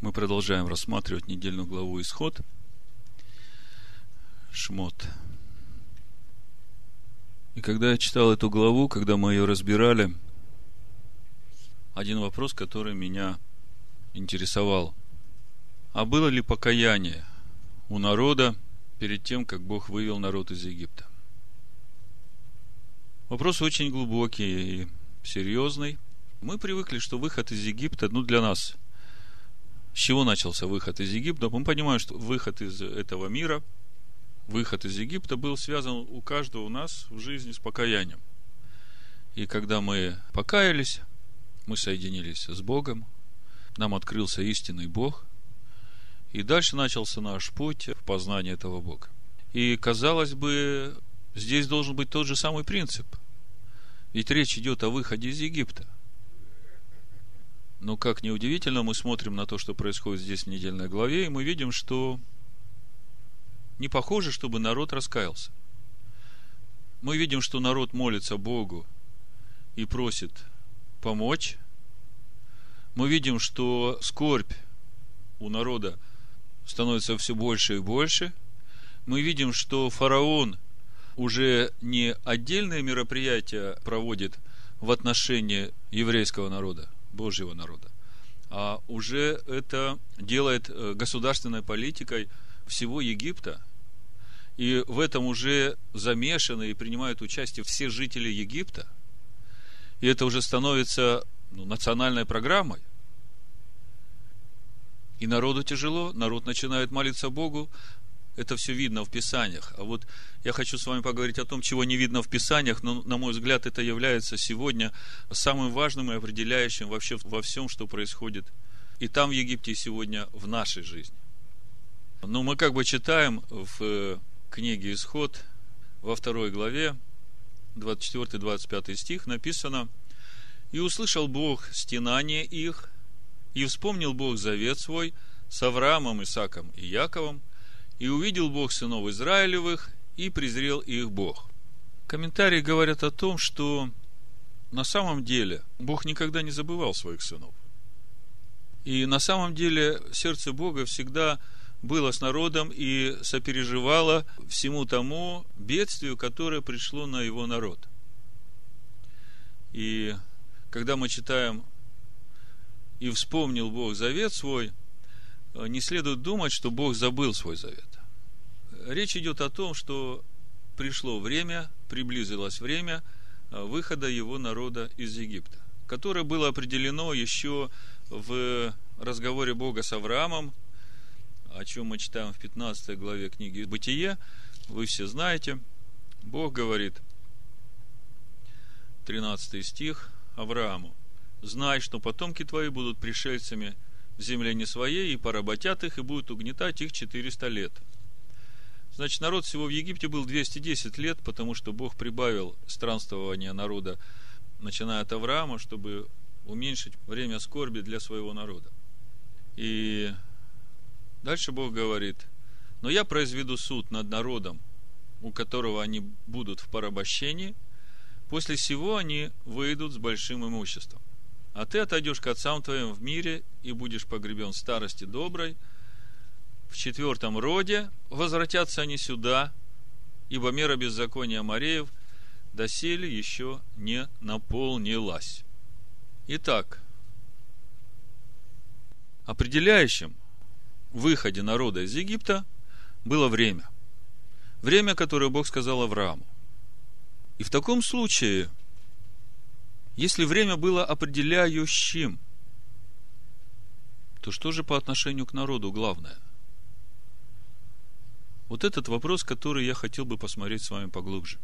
Мы продолжаем рассматривать недельную главу Исход. Шмот. И когда я читал эту главу, когда мы ее разбирали, один вопрос, который меня интересовал. А было ли покаяние у народа перед тем, как Бог вывел народ из Египта? Вопрос очень глубокий и серьезный. Мы привыкли, что выход из Египта, ну, для нас, с чего начался выход из Египта? Мы понимаем, что выход из этого мира, выход из Египта был связан у каждого у нас в жизни с покаянием. И когда мы покаялись, мы соединились с Богом, нам открылся истинный Бог, и дальше начался наш путь в познание этого Бога. И, казалось бы, здесь должен быть тот же самый принцип. Ведь речь идет о выходе из Египта. Но, как ни удивительно, мы смотрим на то, что происходит здесь в недельной главе, и мы видим, что не похоже, чтобы народ раскаялся. Мы видим, что народ молится Богу и просит помочь. Мы видим, что скорбь у народа становится все больше и больше. Мы видим, что фараон уже не отдельные мероприятия проводит в отношении еврейского народа, Божьего народа, а уже это делает э, государственной политикой всего Египта. И в этом уже замешаны и принимают участие все жители Египта. И это уже становится ну, национальной программой. И народу тяжело, народ начинает молиться Богу, это все видно в Писаниях. А вот я хочу с вами поговорить о том, чего не видно в Писаниях, но, на мой взгляд, это является сегодня самым важным и определяющим вообще во всем, что происходит и там, в Египте, и сегодня в нашей жизни. Но мы как бы читаем в э, книге Исход во второй главе, 24-25 стих, написано, «И услышал Бог стенание их, и вспомнил Бог завет свой с Авраамом, Исаком и Яковом, и увидел Бог сынов Израилевых, и презрел их Бог. Комментарии говорят о том, что на самом деле Бог никогда не забывал своих сынов. И на самом деле сердце Бога всегда было с народом и сопереживало всему тому бедствию, которое пришло на его народ. И когда мы читаем «И вспомнил Бог завет свой», не следует думать, что Бог забыл свой завет. Речь идет о том, что пришло время, приблизилось время э, выхода его народа из Египта, которое было определено еще в разговоре Бога с Авраамом, о чем мы читаем в 15 главе книги «Бытие», вы все знаете. Бог говорит, 13 стих Аврааму, «Знай, что потомки твои будут пришельцами в земле не своей, и поработят их, и будут угнетать их 400 лет». Значит, народ всего в Египте был 210 лет, потому что Бог прибавил странствование народа, начиная от Авраама, чтобы уменьшить время скорби для своего народа. И дальше Бог говорит, но я произведу суд над народом, у которого они будут в порабощении, после всего они выйдут с большим имуществом. А ты отойдешь к отцам твоим в мире и будешь погребен в старости доброй – в четвертом роде возвратятся они сюда, ибо мера беззакония Мареев доселе еще не наполнилась. Итак, определяющим выходе народа из Египта было время. Время, которое Бог сказал Аврааму. И в таком случае, если время было определяющим, то что же по отношению к народу главное? Вот этот вопрос, который я хотел бы посмотреть с вами поглубже.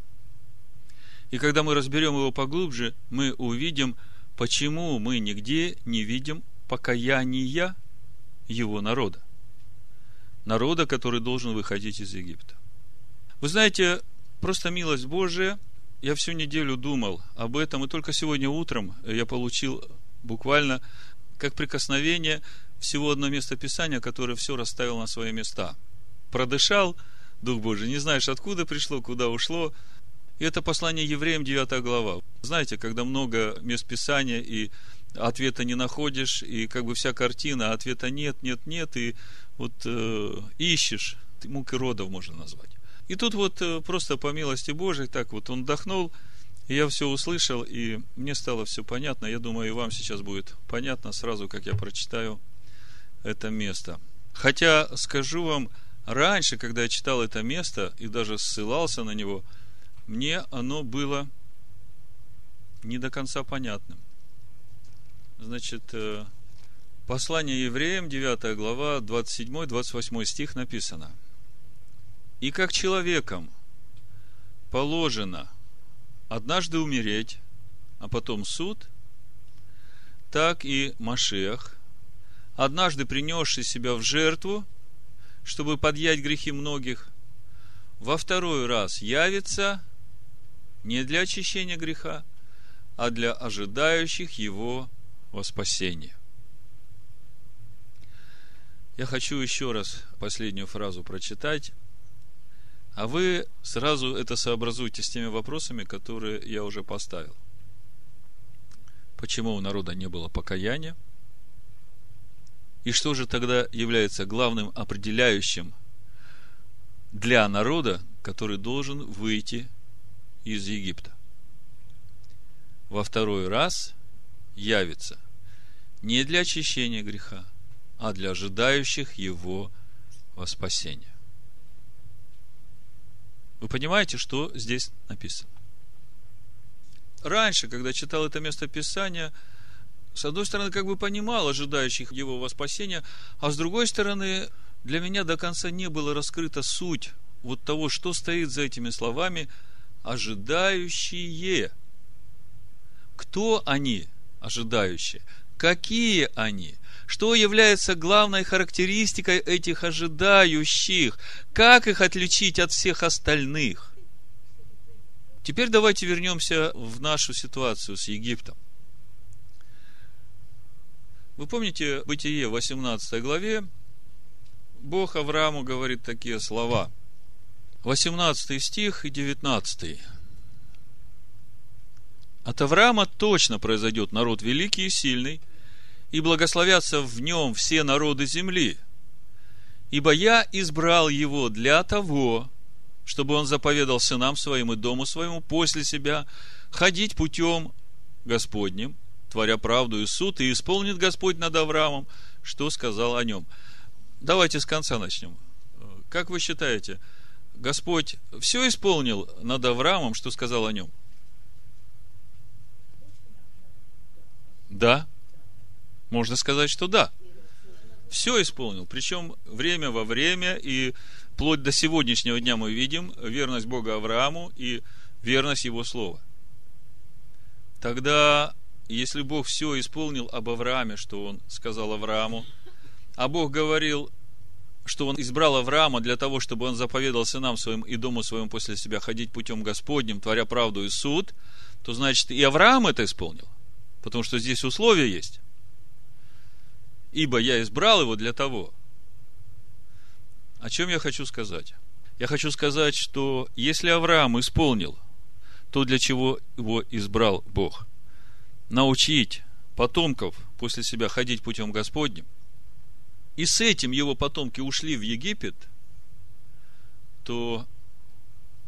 И когда мы разберем его поглубже, мы увидим, почему мы нигде не видим покаяния его народа. Народа, который должен выходить из Египта. Вы знаете, просто милость Божия, я всю неделю думал об этом, и только сегодня утром я получил буквально как прикосновение всего одно место Писания, которое все расставило на свои места – продышал, Дух Божий, не знаешь, откуда пришло, куда ушло. И это послание евреям, 9 глава. Знаете, когда много мест Писания, и ответа не находишь, и как бы вся картина, а ответа нет, нет, нет, и вот э, ищешь, мукой родов можно назвать. И тут вот э, просто по милости Божией, так вот он вдохнул, и я все услышал, и мне стало все понятно. Я думаю, и вам сейчас будет понятно сразу, как я прочитаю это место. Хотя, скажу вам, раньше, когда я читал это место и даже ссылался на него, мне оно было не до конца понятным. Значит, э, послание евреям, 9 глава, 27-28 стих написано. «И как человеком положено однажды умереть, а потом суд, так и Машех, однажды принесший себя в жертву, чтобы подъять грехи многих, во второй раз явится не для очищения греха, а для ожидающих его во спасение. Я хочу еще раз последнюю фразу прочитать, а вы сразу это сообразуйте с теми вопросами, которые я уже поставил. Почему у народа не было покаяния? И что же тогда является главным определяющим для народа, который должен выйти из Египта? Во второй раз явится не для очищения греха, а для ожидающих его во спасение. Вы понимаете, что здесь написано? Раньше, когда читал это место Писания, с одной стороны, как бы понимал ожидающих его во спасение, а с другой стороны, для меня до конца не было раскрыта суть вот того, что стоит за этими словами «ожидающие». Кто они, ожидающие? Какие они? Что является главной характеристикой этих ожидающих? Как их отличить от всех остальных? Теперь давайте вернемся в нашу ситуацию с Египтом. Вы помните Бытие 18 главе? Бог Аврааму говорит такие слова. 18 стих и 19. От Авраама точно произойдет народ великий и сильный, и благословятся в нем все народы земли. Ибо я избрал его для того, чтобы он заповедал сынам своим и дому своему после себя ходить путем Господним, творя правду и суд, и исполнит Господь над Авраамом, что сказал о нем. Давайте с конца начнем. Как вы считаете, Господь все исполнил над Авраамом, что сказал о нем? – Да. Можно сказать, что да. Все исполнил. Причем время во время и вплоть до сегодняшнего дня мы видим верность Бога Аврааму и верность Его Слова. Тогда, если Бог все исполнил об Аврааме, что Он сказал Аврааму, а Бог говорил, что Он избрал Авраама для того, чтобы он заповедал сынам своим и дому своему после себя ходить путем Господним, творя правду и суд, то значит и Авраам это исполнил. Потому что здесь условия есть. Ибо я избрал его для того. О чем я хочу сказать? Я хочу сказать, что если Авраам исполнил то, для чего его избрал Бог, научить потомков после себя ходить путем Господним, и с этим его потомки ушли в Египет, то,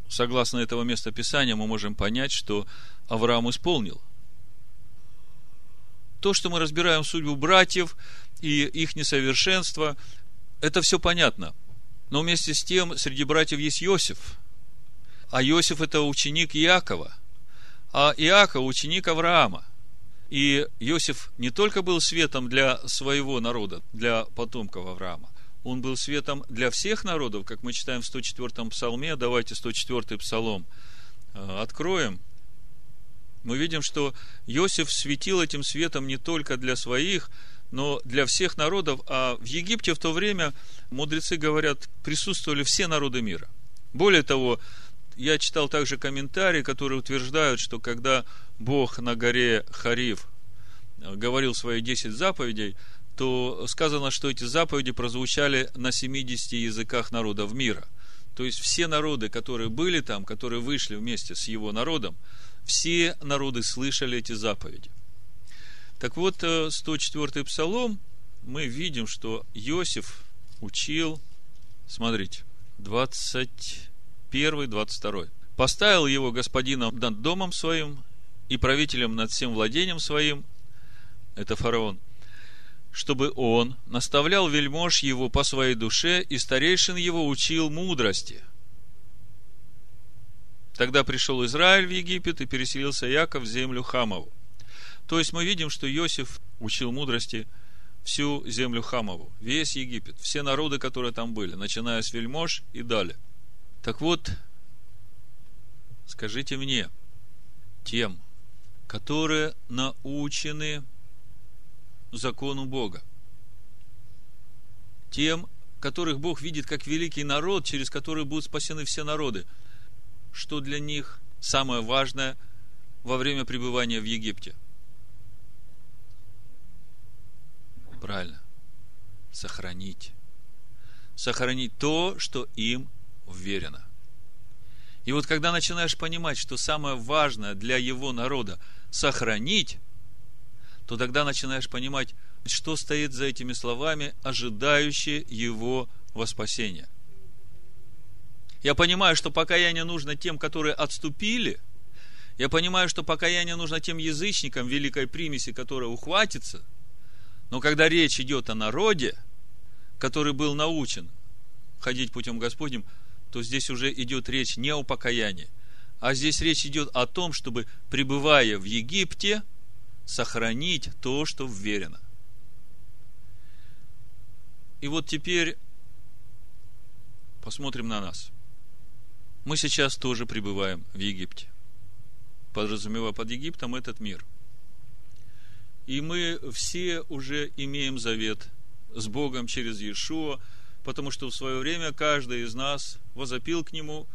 согласно этого места Писания, мы можем понять, что Авраам исполнил то, что мы разбираем судьбу братьев и их несовершенство, это все понятно. Но вместе с тем среди братьев есть Иосиф. А Иосиф это ученик Иакова. А Иаков ученик Авраама. И Иосиф не только был светом для своего народа, для потомков Авраама, он был светом для всех народов, как мы читаем в 104-м псалме. Давайте 104-й псалом э, откроем – мы видим, что Иосиф светил этим светом не только для своих, но для всех народов, а в Египте в то время, мудрецы говорят, присутствовали все народы мира. Более того, я читал также комментарии, которые утверждают, что когда Бог на горе Хариф говорил свои 10 заповедей, то сказано, что эти заповеди прозвучали на 70 языках народов мира. То есть все народы, которые были там, которые вышли вместе с его народом, все народы слышали эти заповеди. Так вот, 104-й э, псалом, мы видим, что Иосиф учил, смотрите, 21, 22. «Поставил его господином над домом своим и правителем над всем владением своим, это фараон, чтобы он наставлял вельмож его по своей душе и старейшин его учил мудрости. Тогда пришел Израиль в Египет и переселился Яков в землю Хамову. То есть мы видим, что Иосиф учил мудрости всю землю Хамову, весь Египет, все народы, которые там были, начиная с вельмож и далее. Так вот, скажите мне, тем, которые научены закону Бога, тем, которых Бог видит как великий народ, через который будут спасены все народы, что для них самое важное во время пребывания в Египте – Правильно. Сохранить. Сохранить то, что им уверено. И вот когда начинаешь понимать, что самое важное для его народа сохранить, то тогда начинаешь понимать, что стоит за этими словами, ожидающие его воспасения. Я понимаю, что покаяние нужно тем, которые отступили. Я понимаю, что покаяние нужно тем язычникам великой примеси, которая ухватится – но когда речь идет о народе, который был научен ходить путем Господним, то здесь уже идет речь не о покаянии, а здесь речь идет о том, чтобы, пребывая в Египте, сохранить то, что вверено. И вот теперь посмотрим на нас. Мы сейчас тоже пребываем в Египте. Подразумевая под Египтом этот мир – и мы все уже имеем завет с Богом через Иешуа, потому что в свое время каждый из нас возопил к Нему,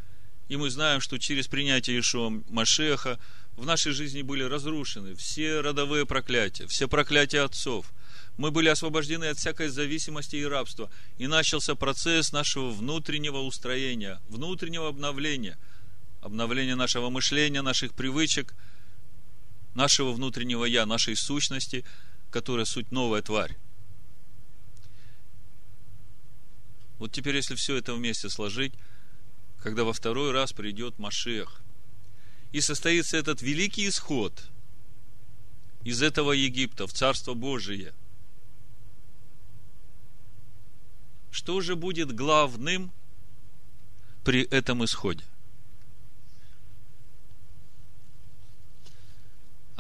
и мы знаем, что через принятие Иешуа Машеха в нашей жизни были разрушены все родовые проклятия, все проклятия отцов. Мы были освобождены от всякой зависимости и рабства, и начался процесс нашего внутреннего устроения, внутреннего обновления, обновления нашего мышления, наших привычек – нашего внутреннего я, нашей сущности, которая суть новая тварь. Вот теперь, если все это вместе сложить, когда во второй раз придет Машех, и состоится этот великий исход из этого Египта в Царство Божие, что же будет главным при этом исходе?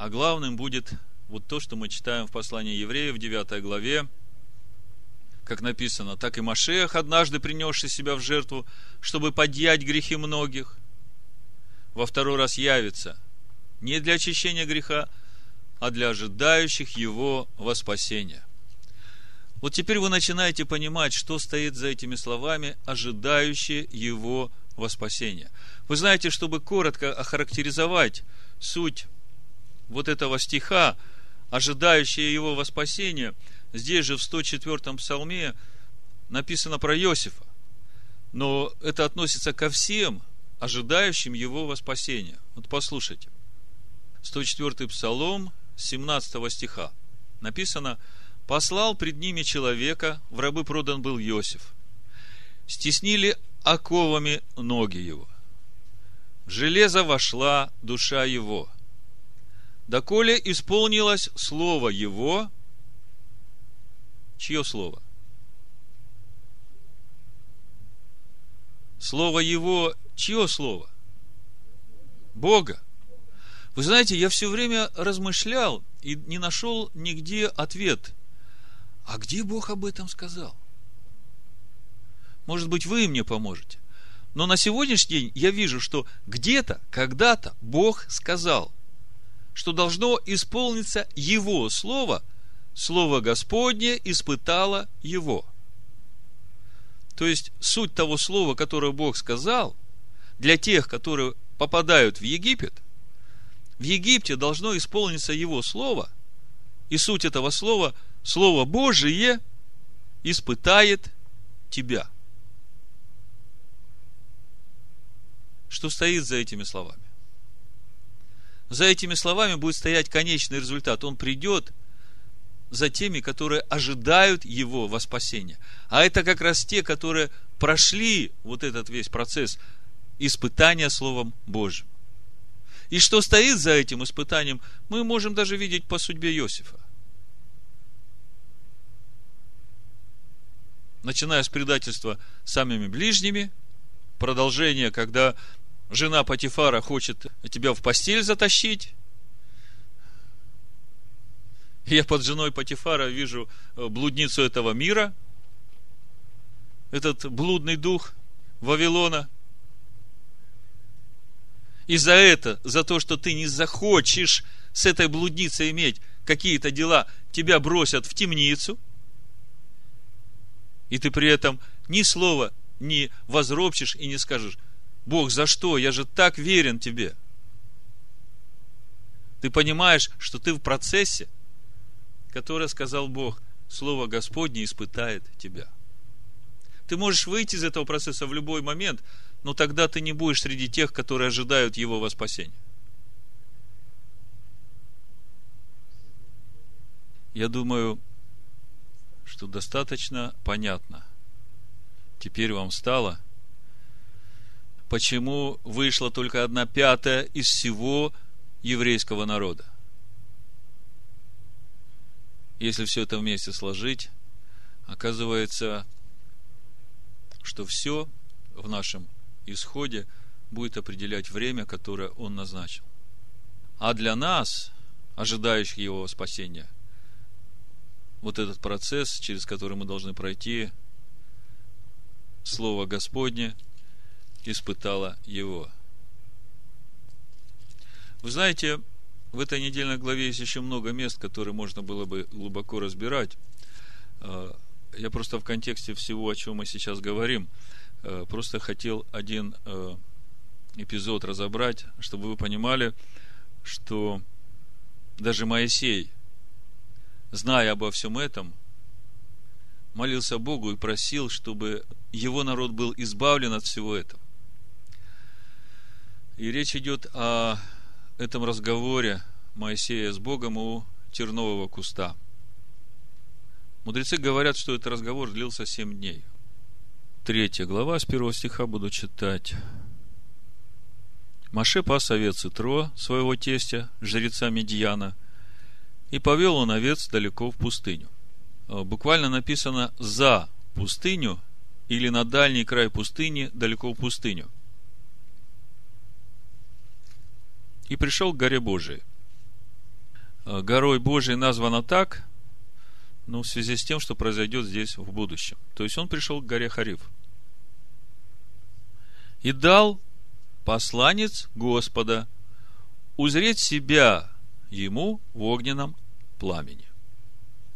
А главным будет вот то, что мы читаем в послании евреев в 9 главе, как написано, так и Машех, однажды принесший себя в жертву, чтобы подъять грехи многих, во второй раз явится не для очищения греха, а для ожидающих его во спасение. Вот теперь вы начинаете понимать, что стоит за этими словами, ожидающие его во спасение. Вы знаете, чтобы коротко охарактеризовать суть вот этого стиха, ожидающие его воспасения, здесь же в 104-м псалме написано про Иосифа. Но это относится ко всем, ожидающим его воспасения. Вот послушайте. 104-й псалом, 17 стиха. Написано, «Послал пред ними человека, в рабы продан был Иосиф. Стеснили оковами ноги его. В железо вошла душа его доколе исполнилось слово его, чье слово? Слово его, чье слово? Бога. Вы знаете, я все время размышлял и не нашел нигде ответ. А где Бог об этом сказал? Может быть, вы мне поможете. Но на сегодняшний день я вижу, что где-то, когда-то Бог сказал – что должно исполниться Его Слово, Слово Господне испытало Его. То есть, суть того слова, которое Бог сказал, для тех, которые попадают в Египет, в Египте должно исполниться Его Слово, и суть этого слова, Слово Божие, испытает тебя. что стоит за этими словами. За этими словами будет стоять конечный результат. Он придет за теми, которые ожидают его во спасение. А это как раз те, которые прошли вот этот весь процесс испытания Словом Божьим. И что стоит за этим испытанием, мы можем даже видеть по судьбе Иосифа. Начиная с предательства самыми ближними, продолжение, когда жена Патифара хочет тебя в постель затащить, я под женой Патифара вижу э, блудницу этого мира, этот блудный дух Вавилона. И за это, за то, что ты не захочешь с этой блудницей иметь какие-то дела, тебя бросят в темницу, и ты при этом ни слова не возропчешь и не скажешь, Бог, за что? Я же так верен тебе. Ты понимаешь, что ты в процессе – которое сказал Бог, Слово Господне испытает тебя. Ты можешь выйти из этого процесса в любой момент, но тогда ты не будешь среди тех, которые ожидают Его во спасение. Я думаю, что достаточно понятно. Теперь вам стало, почему вышла только одна пятая из всего еврейского народа если все это вместе сложить, оказывается, что все в нашем исходе будет определять время, которое Он назначил. А для нас, ожидающих Его спасения, вот этот процесс, через который мы должны пройти, Слово Господне испытало Его. Вы знаете, в этой недельной главе есть еще много мест, которые можно было бы глубоко разбирать. А, я просто в контексте всего, о чем мы сейчас говорим, а, просто хотел один а, эпизод разобрать, чтобы вы понимали, что даже Моисей, зная обо всем этом, молился Богу и просил, чтобы его народ был избавлен от всего этого. И речь идет о этом разговоре Моисея с Богом у тернового куста. Мудрецы говорят, что этот разговор длился семь дней. Третья глава с первого стиха буду читать. Маше пас овец Итро, своего тестя, жреца Медьяна, и повел он овец далеко в пустыню. Э, буквально написано «за пустыню» или «на дальний край пустыни, далеко в пустыню». И пришел к горе Божией. Э, горой Божией названа так, ну, в связи с тем, что произойдет здесь в будущем. То есть он пришел к горе Хариф. И дал посланец Господа узреть себя ему в огненном пламени.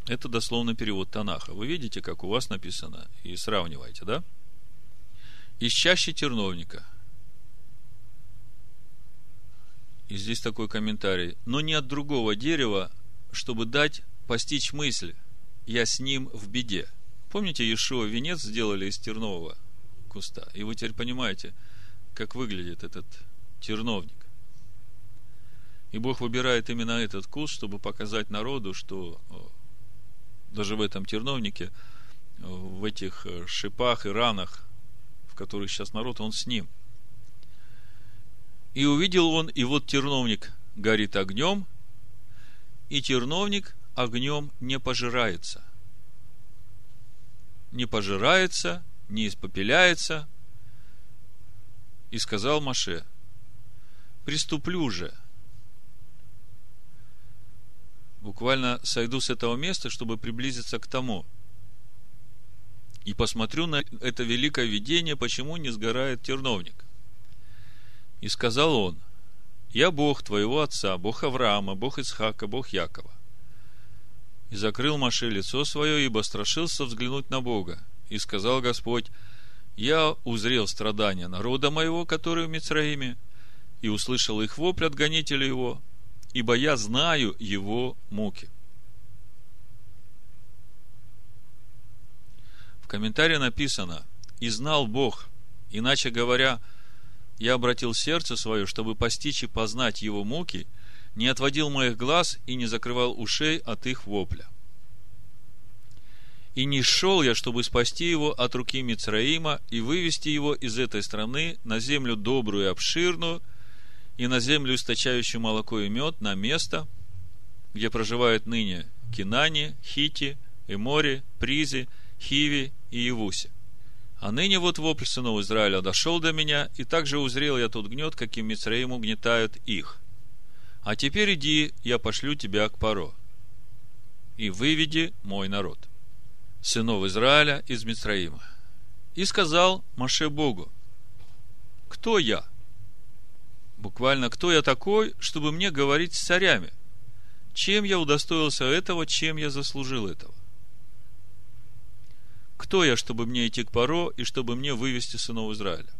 Это дословный перевод Танаха. Вы видите, как у вас написано, и сравниваете, да? Из чаще терновника – И здесь такой комментарий. Но не от другого дерева, чтобы дать постичь мысль. Я с ним в беде. Помните, Иешуа венец сделали из тернового куста? И вы теперь понимаете, как выглядит этот терновник. И Бог выбирает именно этот куст, чтобы показать народу, что даже в этом терновнике, в этих э, шипах и ранах, в которых сейчас народ, он с ним – и увидел он, и вот терновник горит огнем, и терновник огнем не пожирается. Не пожирается, не испопеляется. И сказал Маше, приступлю же. Буквально сойду с этого места, чтобы приблизиться к тому. И посмотрю на это великое видение, почему не сгорает терновник. И сказал он, я Бог твоего отца, Бог Авраама, Бог Исхака, Бог Якова. И закрыл Маше лицо свое, ибо страшился взглянуть на Бога. И сказал Господь, я узрел страдания народа моего, который в Мицраиме, и услышал их вопль от гонителя его, ибо я знаю его муки. В комментарии написано, и знал Бог, иначе говоря, я обратил сердце свое, чтобы постичь и познать его муки, не отводил моих глаз и не закрывал ушей от их вопля. И не шел я, чтобы спасти его от руки Мицраима и вывести его из этой страны на землю добрую и обширную, и на землю, источающую молоко и мед, на место, где проживают ныне Кинани, Хити, Эмори, Призи, Хиви и Евуси. А ныне вот вопль сынов Израиля дошел до меня, и также узрел я тот гнет, каким Мицраим угнетают их. А теперь иди, я пошлю тебя к Паро, и выведи мой народ, сынов Израиля из Мицраима. И сказал Маше Богу, кто я? Буквально, кто я такой, чтобы мне говорить с царями? Чем я удостоился этого, чем я заслужил этого? Кто я, чтобы мне идти к Паро и чтобы мне вывести сынов Израиля?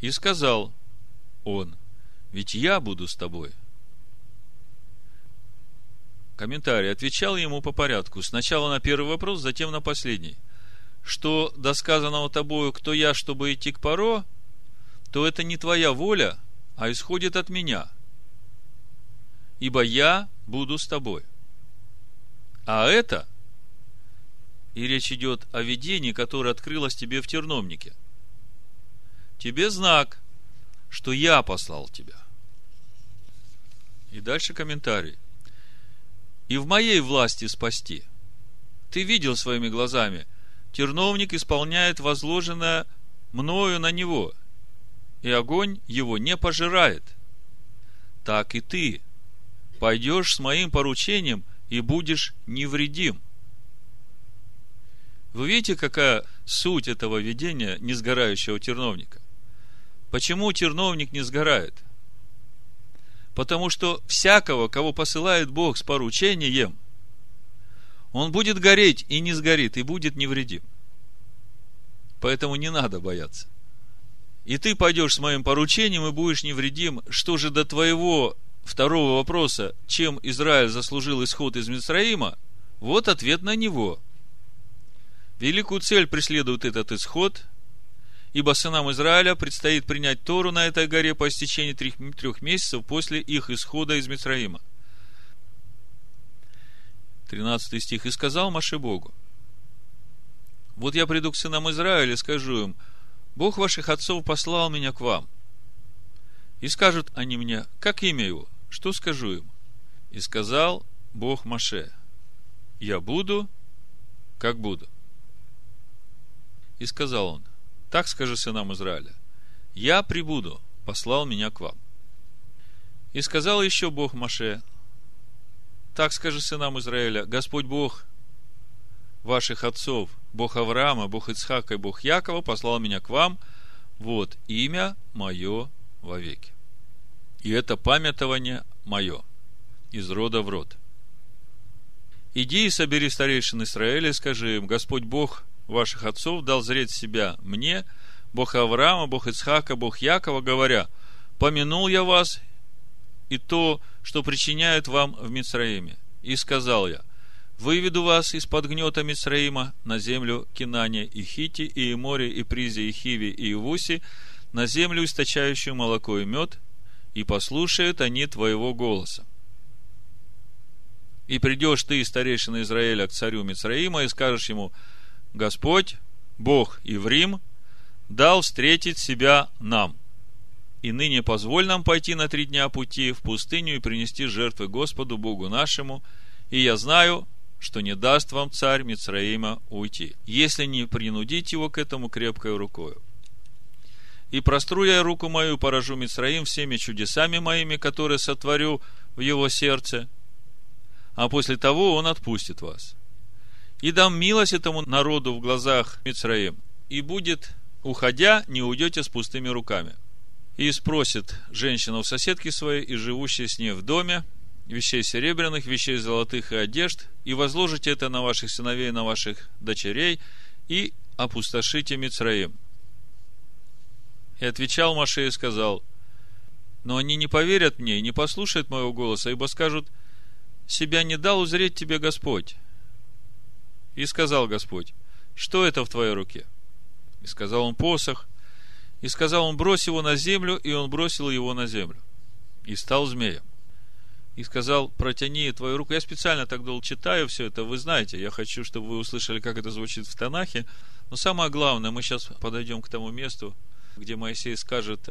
И сказал он, ведь я буду с тобой. Комментарий. Отвечал ему по порядку. Сначала на первый вопрос, затем на последний. Что до сказанного тобою, кто я, чтобы идти к Паро, то это не твоя воля, а исходит от меня. Ибо я буду с тобой. А это, и речь идет о видении, которое открылось тебе в терновнике. Тебе знак, что я послал тебя. И дальше комментарий. И в моей власти спасти. Ты видел своими глазами, терновник исполняет возложенное мною на него, и огонь его не пожирает. Так и ты пойдешь с моим поручением – и будешь невредим. Вы видите, какая суть этого видения несгорающего терновника? Почему терновник не сгорает? Потому что всякого, кого посылает Бог с поручением, он будет гореть и не сгорит, и будет невредим. Поэтому не надо бояться. И ты пойдешь с моим поручением и будешь невредим. Что же до твоего второго вопроса, чем Израиль заслужил исход из Мицраима, вот ответ на него. Великую цель преследует этот исход, ибо сынам Израиля предстоит принять Тору на этой горе по истечении трех, трех месяцев после их исхода из Мицраима. 13 стих. «И сказал Маше Богу, вот я приду к сынам Израиля и скажу им, Бог ваших отцов послал меня к вам. И скажут они мне, как имя его? Что скажу им? И сказал Бог Маше, я буду, как буду. И сказал он, так скажи сынам Израиля, я прибуду, послал меня к вам. И сказал еще Бог Маше, так скажи сынам Израиля, Господь Бог ваших отцов, Бог Авраама, Бог Ицхака и Бог Якова послал меня к вам, вот имя мое вовеки. И это памятование мое из рода в род. Иди и собери старейшин Израиля и скажи им, Господь Бог ваших отцов дал зреть себя мне, Бог Авраама, Бог Ицхака, Бог Якова, говоря, помянул я вас и то, что причиняют вам в Мицраиме. И сказал я, выведу вас из-под гнета Мицраима на землю Кинания и Хити, и Море, и Призи, и Хиви, и Ивуси, на землю, источающую молоко и мед, и послушают они твоего голоса. И придешь ты, старейшина Израиля, к царю Мицраима, и скажешь ему, Господь, Бог и в Рим, дал встретить себя нам. И ныне позволь нам пойти на три дня пути в пустыню и принести жертвы Господу Богу нашему, и я знаю, что не даст вам царь Мицраима уйти, если не принудить его к этому крепкой рукою и простру я руку мою, поражу Мицраим всеми чудесами моими, которые сотворю в его сердце, а после того он отпустит вас. И дам милость этому народу в глазах Мицраим, и будет, уходя, не уйдете с пустыми руками. И спросит женщина у соседки своей и живущей с ней в доме, вещей серебряных, вещей золотых и одежд, и возложите это на ваших сыновей, на ваших дочерей, и опустошите Мицраим – и отвечал Маше и сказал, но они не поверят мне и не послушают моего голоса, ибо скажут, себя не дал узреть тебе Господь. И сказал Господь, что это в твоей руке? И сказал он посох, и сказал он, брось его на землю, и он бросил его на землю. И стал змеем. И сказал, протяни твою руку. Я специально так долго читаю все это, вы знаете, я хочу, чтобы вы услышали, как это звучит в Танахе. Но самое главное, мы сейчас подойдем к тому месту, где Моисей скажет,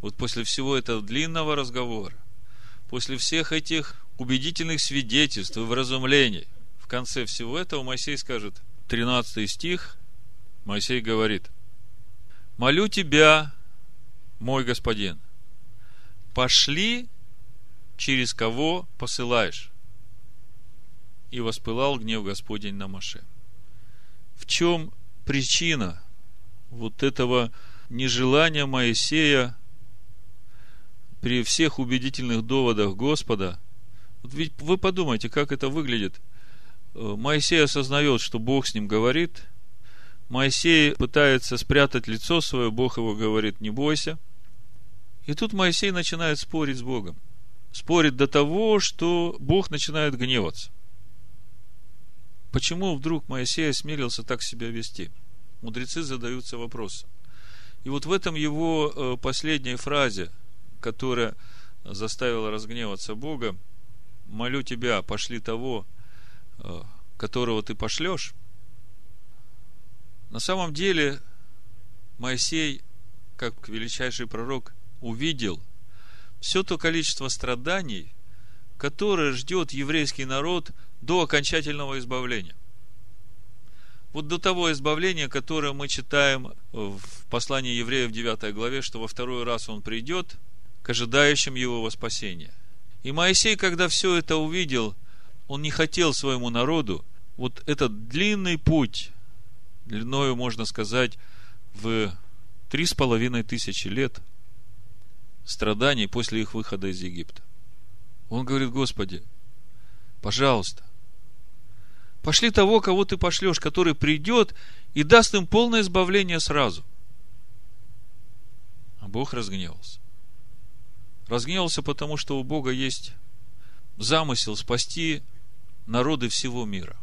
вот после всего этого длинного разговора, после всех этих убедительных свидетельств и вразумлений, в конце всего этого Моисей скажет, 13 стих, Моисей говорит, «Молю тебя, мой господин, пошли, через кого посылаешь». И воспылал гнев Господень на Маше. В чем причина вот этого нежелания Моисея при всех убедительных доводах Господа, вот ведь вы подумайте, как это выглядит. Э, Моисей осознает, что Бог с ним говорит. Моисей пытается спрятать лицо свое, Бог его говорит, не бойся. И тут Моисей начинает спорить с Богом. Спорит до того, что Бог начинает гневаться. Почему вдруг Моисей осмелился так себя вести? Мудрецы задаются вопросом. И вот в этом его э, последней фразе, которая заставила разгневаться Бога, молю тебя, пошли того, э, которого ты пошлешь. На самом деле Моисей, как величайший пророк, увидел все то количество страданий, которое ждет еврейский народ до окончательного избавления. Вот до того избавления, которое мы читаем в послании евреев 9 главе, что во второй раз он придет к ожидающим его во. И Моисей, когда все это увидел, он не хотел своему народу вот этот длинный путь, длиною, можно сказать, в три с половиной тысячи лет страданий после их выхода из Египта. Он говорит, Господи, пожалуйста, пошли того, кого ты пошлешь, который придет и даст им полное избавление сразу. А Бог разгневался. Разгневался, потому что у Бога есть замысел спасти народы всего мира.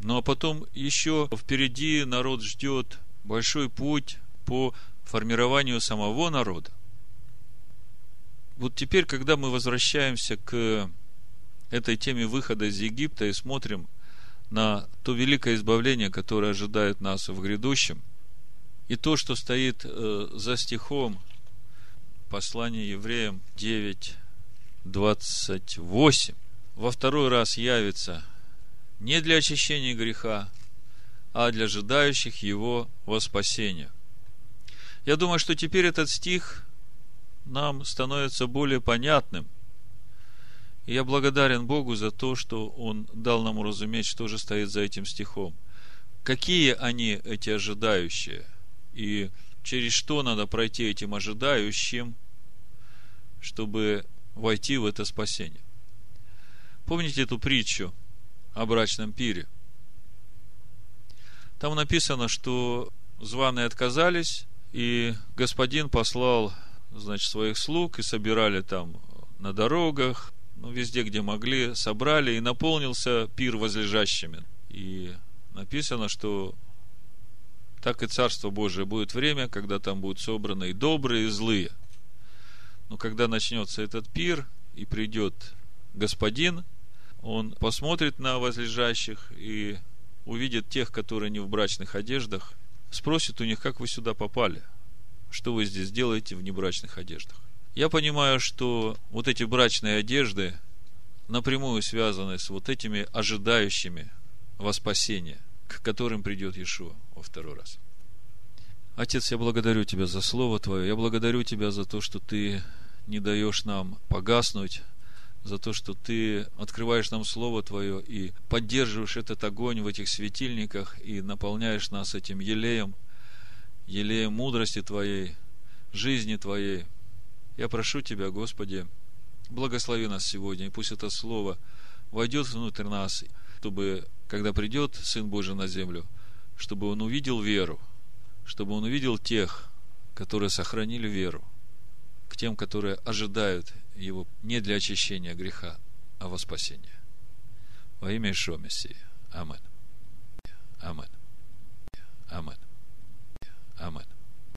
Ну а потом еще впереди народ ждет большой путь по формированию самого народа. Вот теперь, когда мы возвращаемся к этой теме выхода из Египта и смотрим на то великое избавление, которое ожидает нас в грядущем, и то, что стоит э, за стихом послания евреям 9, 28, во второй раз явится не для очищения греха, а для ожидающих его во спасение. Я думаю, что теперь этот стих нам становится более понятным – и я благодарен Богу за то, что Он дал нам уразуметь, что же стоит за этим стихом. Какие они, эти ожидающие, и через что надо пройти этим ожидающим, чтобы войти в это спасение. Помните эту притчу о брачном пире? Там написано, что званые отказались, и господин послал, значит, своих слуг, и собирали там на дорогах, ну, везде, где могли, собрали, и наполнился пир возлежащими. И написано, что так и Царство Божие будет время, когда там будут собраны и добрые, и злые. Но когда начнется этот пир, и придет Господин, он посмотрит на возлежащих и увидит тех, которые не в брачных одеждах, спросит у них, как вы сюда попали, что вы здесь делаете в небрачных одеждах. Я понимаю, что вот эти брачные одежды напрямую связаны с вот этими ожидающими во спасение, к которым придет Иешуа во второй раз. Отец, я благодарю Тебя за Слово Твое. Я благодарю Тебя за то, что Ты не даешь нам погаснуть, за то, что Ты открываешь нам Слово Твое и поддерживаешь этот огонь в этих светильниках и наполняешь нас этим елеем, елеем мудрости Твоей, жизни Твоей – я прошу Тебя, Господи, благослови нас сегодня, и пусть это Слово войдет внутрь нас, чтобы, когда придет Сын Божий на землю, чтобы Он увидел веру, чтобы Он увидел тех, которые сохранили веру, к тем, которые ожидают Его не для очищения греха, а во спасение. Во имя Ишо Мессии. Амин. Амин. Амин. Аминь.